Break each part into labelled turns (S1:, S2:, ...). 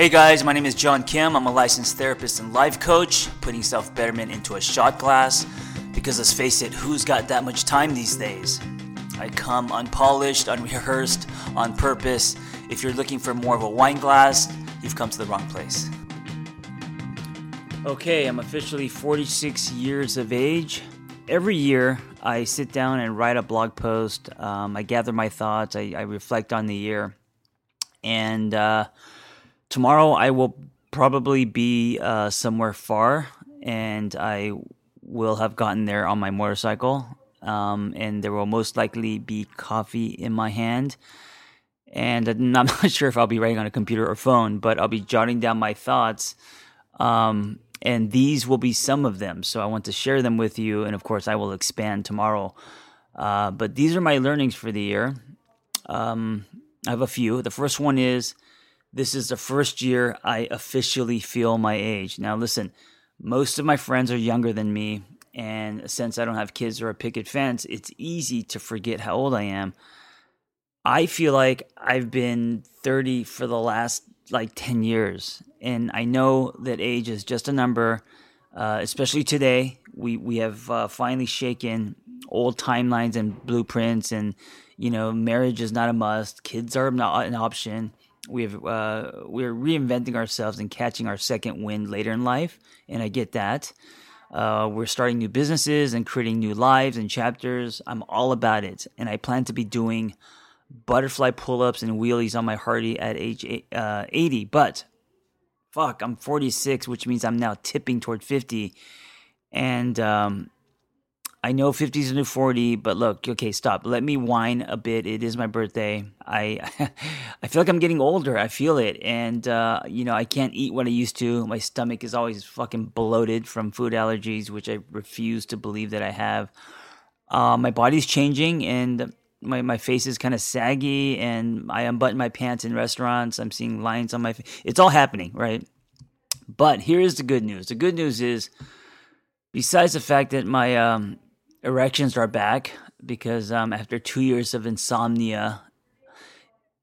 S1: Hey guys, my name is John Kim. I'm a licensed therapist and life coach, putting self betterment into a shot glass. Because let's face it, who's got that much time these days? I come unpolished, unrehearsed, on purpose. If you're looking for more of a wine glass, you've come to the wrong place. Okay, I'm officially 46 years of age. Every year, I sit down and write a blog post. Um, I gather my thoughts, I, I, reflect on the year. And uh, tomorrow, I will probably be uh, somewhere far, and I will have gotten there on my motorcycle um, and there will most likely be coffee in my hand. And I'm not sure if I'll be writing on a computer or phone, but I'll be jotting down my thoughts. Um, and these will be some of them. So I want to share them with you. And of course, I will expand tomorrow. Uh, but these are my learnings for the year. Um, I have a few. The first one is this is the first year I officially feel my age. Now, listen, most of my friends are younger than me. And since I don't have kids or a picket fence, it's easy to forget how old I am. I feel like I've been 30 for the last like 10 years. And I know that age is just a number, uh, especially today. We, we have uh, finally shaken old timelines and blueprints, and, you know, marriage is not a must, kids are not an option. We have, uh, we're reinventing ourselves and catching our second wind later in life, and I get that. Uh, we're starting new businesses and creating new lives and chapters. I'm all about it. And I plan to be doing butterfly pull ups and wheelies on my Harley at age uh, 80. But fuck, I'm 46, which means I'm now tipping toward 50. And um, I know 50 is a new 40, but look, okay, stop. Let me whine a bit. It is my birthday. I I feel like I'm getting older. I feel it, and uh, you know I can't eat what I used to. My stomach is always fucking bloated from food allergies, which I refuse to believe that I have. Uh, my body's changing, and my my face is kind of saggy, and I unbutton my pants in restaurants. I'm seeing lines on my face. It's all happening, right? But here is the good news. The good news is, besides the fact that my um, erections are back because um, after two years of insomnia,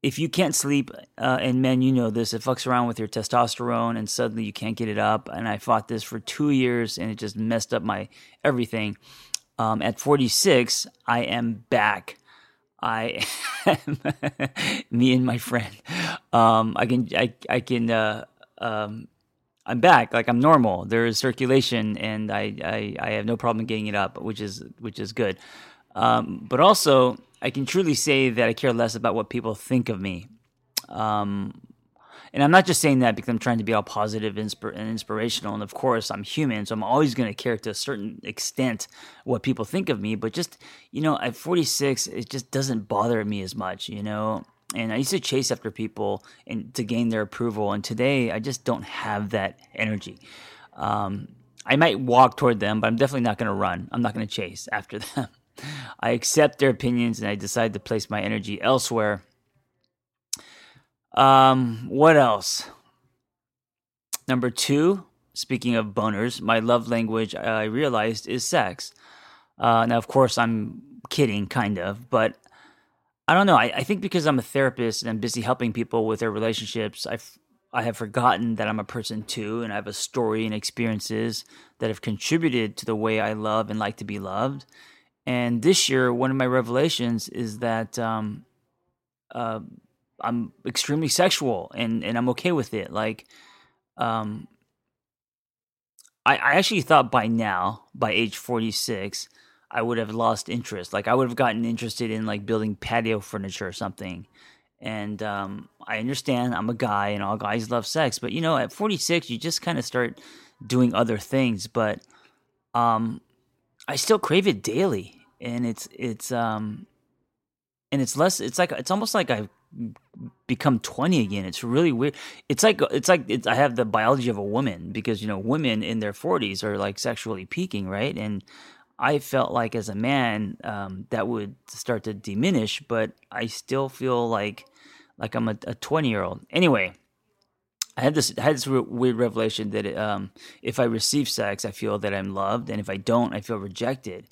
S1: if you can't sleep, uh, and men, you know this, it fucks around with your testosterone and suddenly you can't get it up. And I fought this for two years and it just messed up my everything. Um, at 46, I am back. I am me and my friend. Um, I can, I, I can, uh, um, I'm back. Like I'm normal. There is circulation, and I, I, I have no problem getting it up, which is which is good. Um, but also, I can truly say that I care less about what people think of me. Um, and I'm not just saying that because I'm trying to be all positive and inspirational. And of course, I'm human, so I'm always going to care to a certain extent what people think of me. But just, you know, at 46, it just doesn't bother me as much, you know? And I used to chase after people and to gain their approval. And today, I just don't have that energy. Um, I might walk toward them, but I'm definitely not going to run. I'm not going to chase after them. I accept their opinions and I decide to place my energy elsewhere. Um, what else? Number two, speaking of boners, my love language I realized is sex. Uh, now, of course, I'm kidding, kind of, but I don't know. I, I think because I'm a therapist and I'm busy helping people with their relationships, I've I have forgotten that I'm a person too, and I have a story and experiences that have contributed to the way I love and like to be loved. And this year, one of my revelations is that um, uh, I'm extremely sexual, and and I'm okay with it. Like, um, I, I actually thought by now, by age 46, I would have lost interest. Like I would have gotten interested in like building patio furniture or something. And um, I understand I'm a guy and all guys love sex, but you know, at 46, you just kind of start doing other things. But um, I still crave it daily, and it's it's um, and it's less. It's like it's almost like I've become 20 again it's really weird it's like it's like it's, i have the biology of a woman because you know women in their 40s are like sexually peaking right and I felt like as a man um, that would start to diminish, but I still feel like like I'm a, 20 year old. Anyway, I had this I had this weird revelation that um, if I receive sex, I feel that I'm loved, and if I don't, I feel rejected.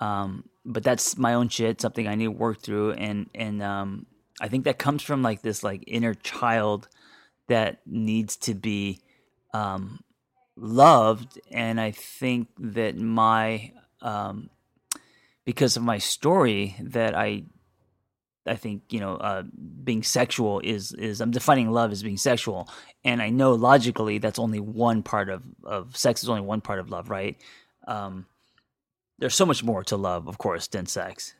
S1: Um, but that's my own shit, something I need to work through, and and um, I think that comes from like this like inner child that needs to be um, loved, and I think that my um, because of my story that I I think you know uh, being sexual is is I'm defining love as being sexual, and I know logically that's only one part of of sex is only one part of love, right? Um, there's so much more to love, of course, than sex.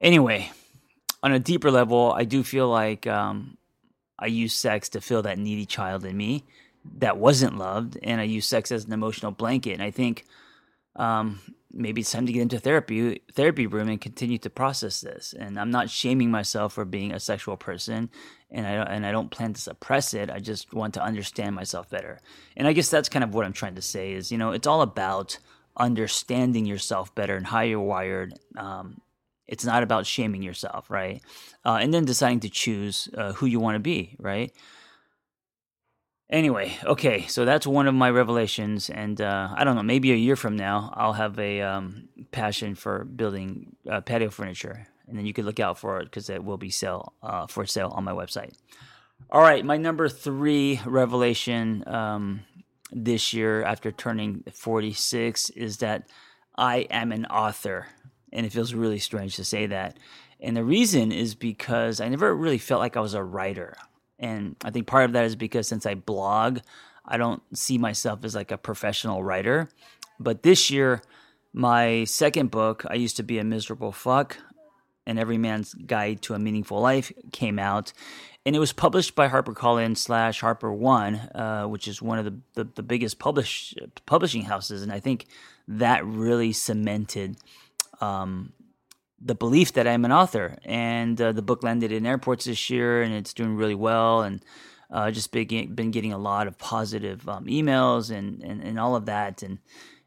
S1: Anyway, on a deeper level, I do feel like um, I use sex to fill that needy child in me that wasn't loved, and I use sex as an emotional blanket. And I think um, maybe it's time to get into therapy therapy room and continue to process this. And I'm not shaming myself for being a sexual person, and I and I don't plan to suppress it. I just want to understand myself better. And I guess that's kind of what I'm trying to say is you know it's all about understanding yourself better and how you're wired. Um, it's not about shaming yourself, right? Uh, and then deciding to choose uh, who you want to be, right? Anyway, okay, so that's one of my revelations, and uh, I don't know, maybe a year from now, I'll have a um, passion for building uh, patio furniture, and then you could look out for it because it will be sale uh, for sale on my website. All right, my number three revelation um, this year after turning 46 is that I am an author, and it feels really strange to say that. And the reason is because I never really felt like I was a writer. And I think part of that is because since I blog, I don't see myself as like a professional writer. But this year, my second book, I Used to Be a Miserable Fuck, and Every Man's Guide to a Meaningful Life, came out. And it was published by HarperCollins slash Harper One, uh, which is one of the, the, the biggest publish, publishing houses. And I think that really cemented um, the belief that I'm an author. And uh, the book landed in airports this year, and it's doing really well. And uh, just been, been getting a lot of positive um, emails and, and, and all of that. And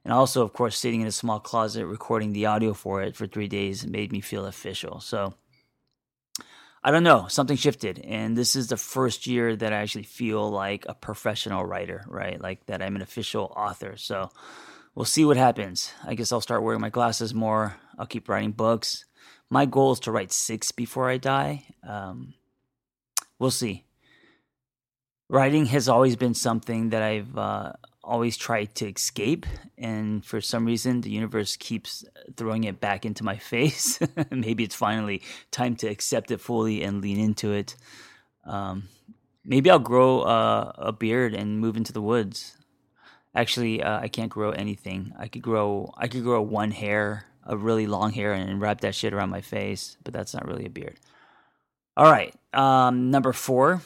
S1: and also, of course, sitting in a small closet recording the audio for it for three days made me feel official. So I don't know, something shifted, and this is the first year that I actually feel like a professional writer, right? Like that I'm an official author. So we'll see what happens. I guess I'll start wearing my glasses more. I'll keep writing books. My goal is to write six before I die. Um, we'll see. Writing has always been something that I've uh, always tried to escape, and for some reason, the universe keeps throwing it back into my face. maybe it's finally time to accept it fully and lean into it. Um, maybe I'll grow uh, a beard and move into the woods. Actually, uh, I can't grow anything. I could grow. I could grow one hair a really long hair and wrap that shit around my face, but that's not really a beard. All right, um, number four,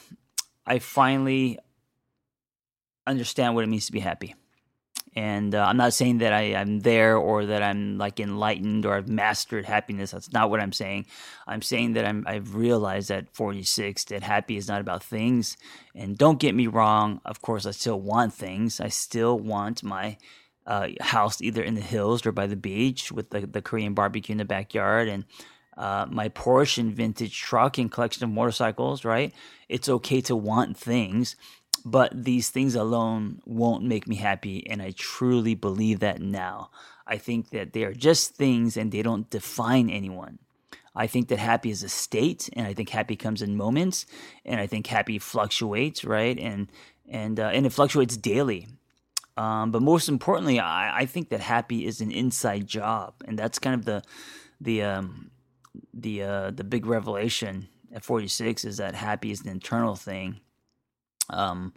S1: I finally understand what it means to be happy. And uh, I'm not saying that I, am there or that I'm like enlightened or I've mastered happiness. That's not what I'm saying. I'm saying that I'm, I've realized at 46 that happy is not about things. And don't get me wrong, of course, I still want things. I still want my uh, house either in the hills or by the beach with the, the Korean barbecue in the backyard and uh, my Porsche and vintage truck and collection of motorcycles, right? It's okay to want things, but these things alone won't make me happy. And I truly believe that now. I think that they are just things and they don't define anyone. I think that happy is a state, and I think happy comes in moments, and I think happy fluctuates, right? And and uh, and it fluctuates daily. Um, but most importantly, I, I, think that happy is an inside job, and that's kind of the the um, the uh, the big revelation at 46 is that happy is an internal thing. Um,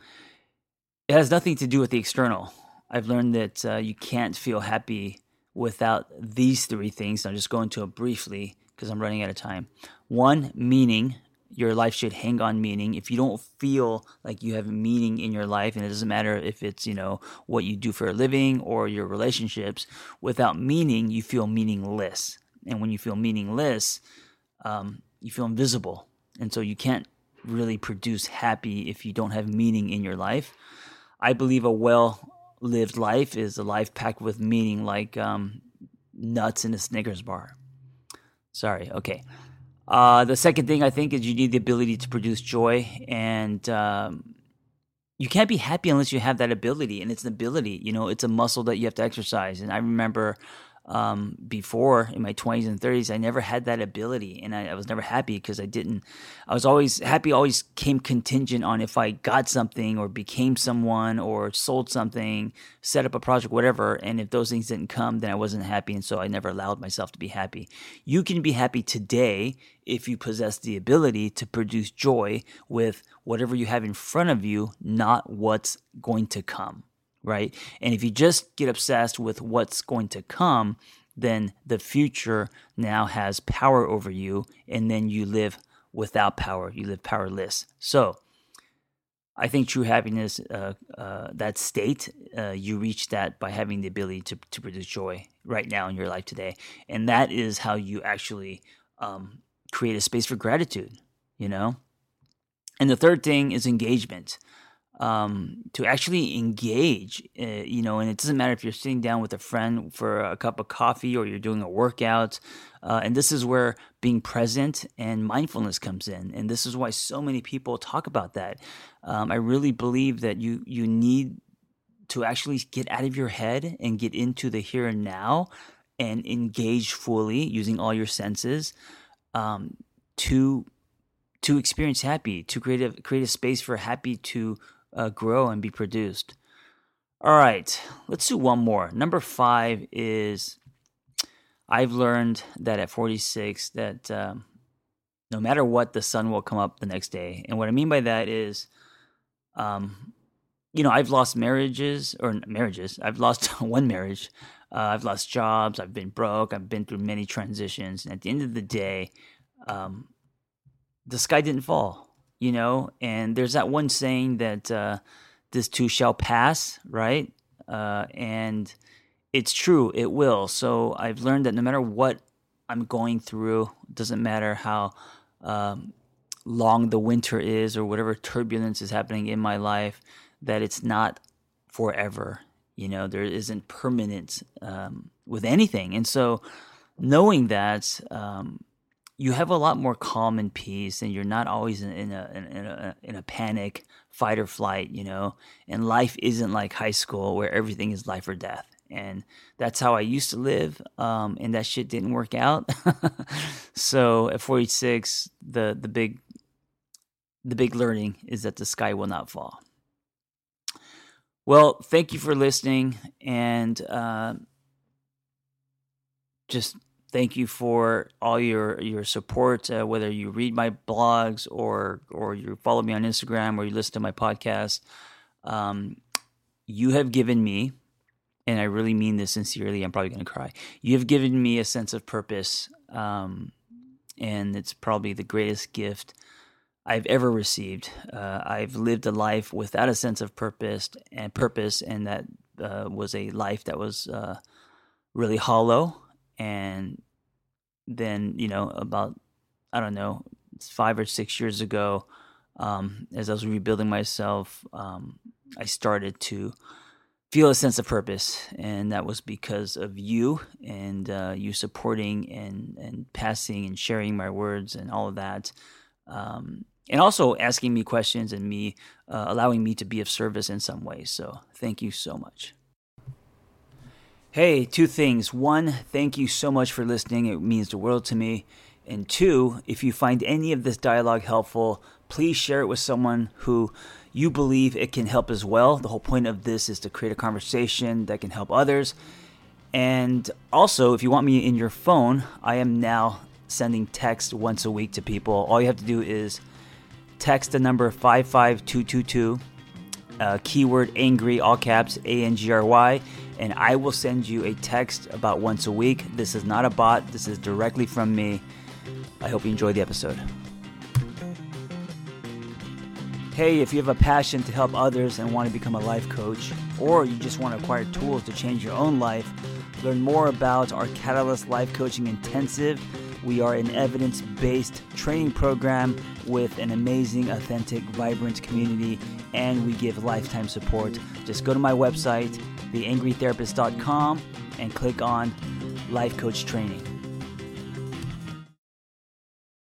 S1: it has nothing to do with the external. I've learned that uh, you can't feel happy without these three things. I'll just go into it briefly because I'm running out of time. One, meaning your life should hang on meaning. If you don't feel like you have meaning in your life, and it doesn't matter if it's, you know, what you do for a living or your relationships, without meaning, you feel meaningless. And when you feel meaningless, um, you feel invisible. And so you can't really produce happy if you don't have meaning in your life. I believe a well lived life is a life packed with meaning, like um, nuts in a Snickers bar. Sorry, okay. Uh, the second thing I think is you need the ability to produce joy, and um, you can't be happy unless you have that ability. And it's an ability, you know, it's a muscle that you have to exercise. And I remember um, before in my 20s and 30s, I never had that ability, and I, I was never happy because I didn't. I was always happy. Always came contingent on if I got something or became someone or sold something, set up a project, whatever. And if those things didn't come, then I wasn't happy, and so I never allowed myself to be happy. You can be happy today if you possess the ability to produce joy with whatever you have in front of you, not what's going to come right? And if you just get obsessed with what's going to come, then the future now has power over you, and then you live without power. You live powerless. So, I think true happiness, uh, uh, that state, uh, you reach that by having the ability to, to produce joy right now in your life today. And that is how you actually um, create a space for gratitude, you know? And the third thing is engagement um, to actually engage, uh, you know, and it doesn't matter if you're sitting down with a friend for a cup of coffee or you're doing a workout. Uh, and this is where being present and mindfulness comes in. And this is why so many people talk about that. Um, I really believe that you you need to actually get out of your head and get into the here and now and engage fully using all your senses um, to to experience happy, to create a create a space for happy to uh, grow and be produced. All right, let's do one more. Number five is I've learned that at 46 that um, no matter what, the sun will come up the next day. And what I mean by that is, um, you know, I've lost marriages or marriages. I've lost one marriage. Uh, I've lost jobs. I've been broke. I've been through many transitions. And at the end of the day, um, the sky didn't fall you know, and there's that one saying that uh, this too shall pass, right? Uh, and it's true, it will. So I've learned that no matter what I'm going through, doesn't matter how um, long the winter is or whatever turbulence is happening in my life, that it's not forever. You know, there isn't permanence um, with anything. And so knowing that, um, you have a lot more calm and peace, and you're not always in, in a, in, a in a panic, fight or flight. You know, and life isn't like high school where everything is life or death. And that's how I used to live, um, and that shit didn't work out. so at 46, the the big the big learning is that the sky will not fall. Well, thank you for listening, and uh, just thank you for all your your support. Uh, whether you read my blogs or or you follow me on Instagram or you listen to my podcast, um, you have given me, and I really mean this sincerely. I'm probably going to cry. You have given me a sense of purpose, um, and it's probably the greatest gift. I've ever received. Uh, I've lived a life without a sense of purpose and purpose, and that uh, was a life that was uh, really hollow and then you know about I don't know five or six years ago, um, as I was rebuilding myself, um, I started to feel a sense of purpose, and that was because of you and uh, you supporting and and passing and sharing my words and all of that. Um, and also asking me questions and me uh, allowing me to be of service in some way. So, thank you so much. Hey, two things. One, thank you so much for listening. It means the world to me. And two, if you find any of this dialogue helpful, please share it with someone who you believe it can help as well. The whole point of this is to create a conversation that can help others. And also, if you want me in your phone, I am now sending text once a week to people. All you have to do is text the number 55222, uh, keyword angry, all caps, A N G R Y and I will send you a text about once a week. This is not a bot, this is directly from me. I hope you enjoy the episode. Hey, if you have a passion to help others and want to become a life coach, or you just want to acquire tools to change your own life, learn more about our Catalyst Life Coaching Intensive. We are an evidence based training program with an amazing, authentic, vibrant community, and we give lifetime support. Just go to my website, theangrytherapist.com, and click on Life Coach Training.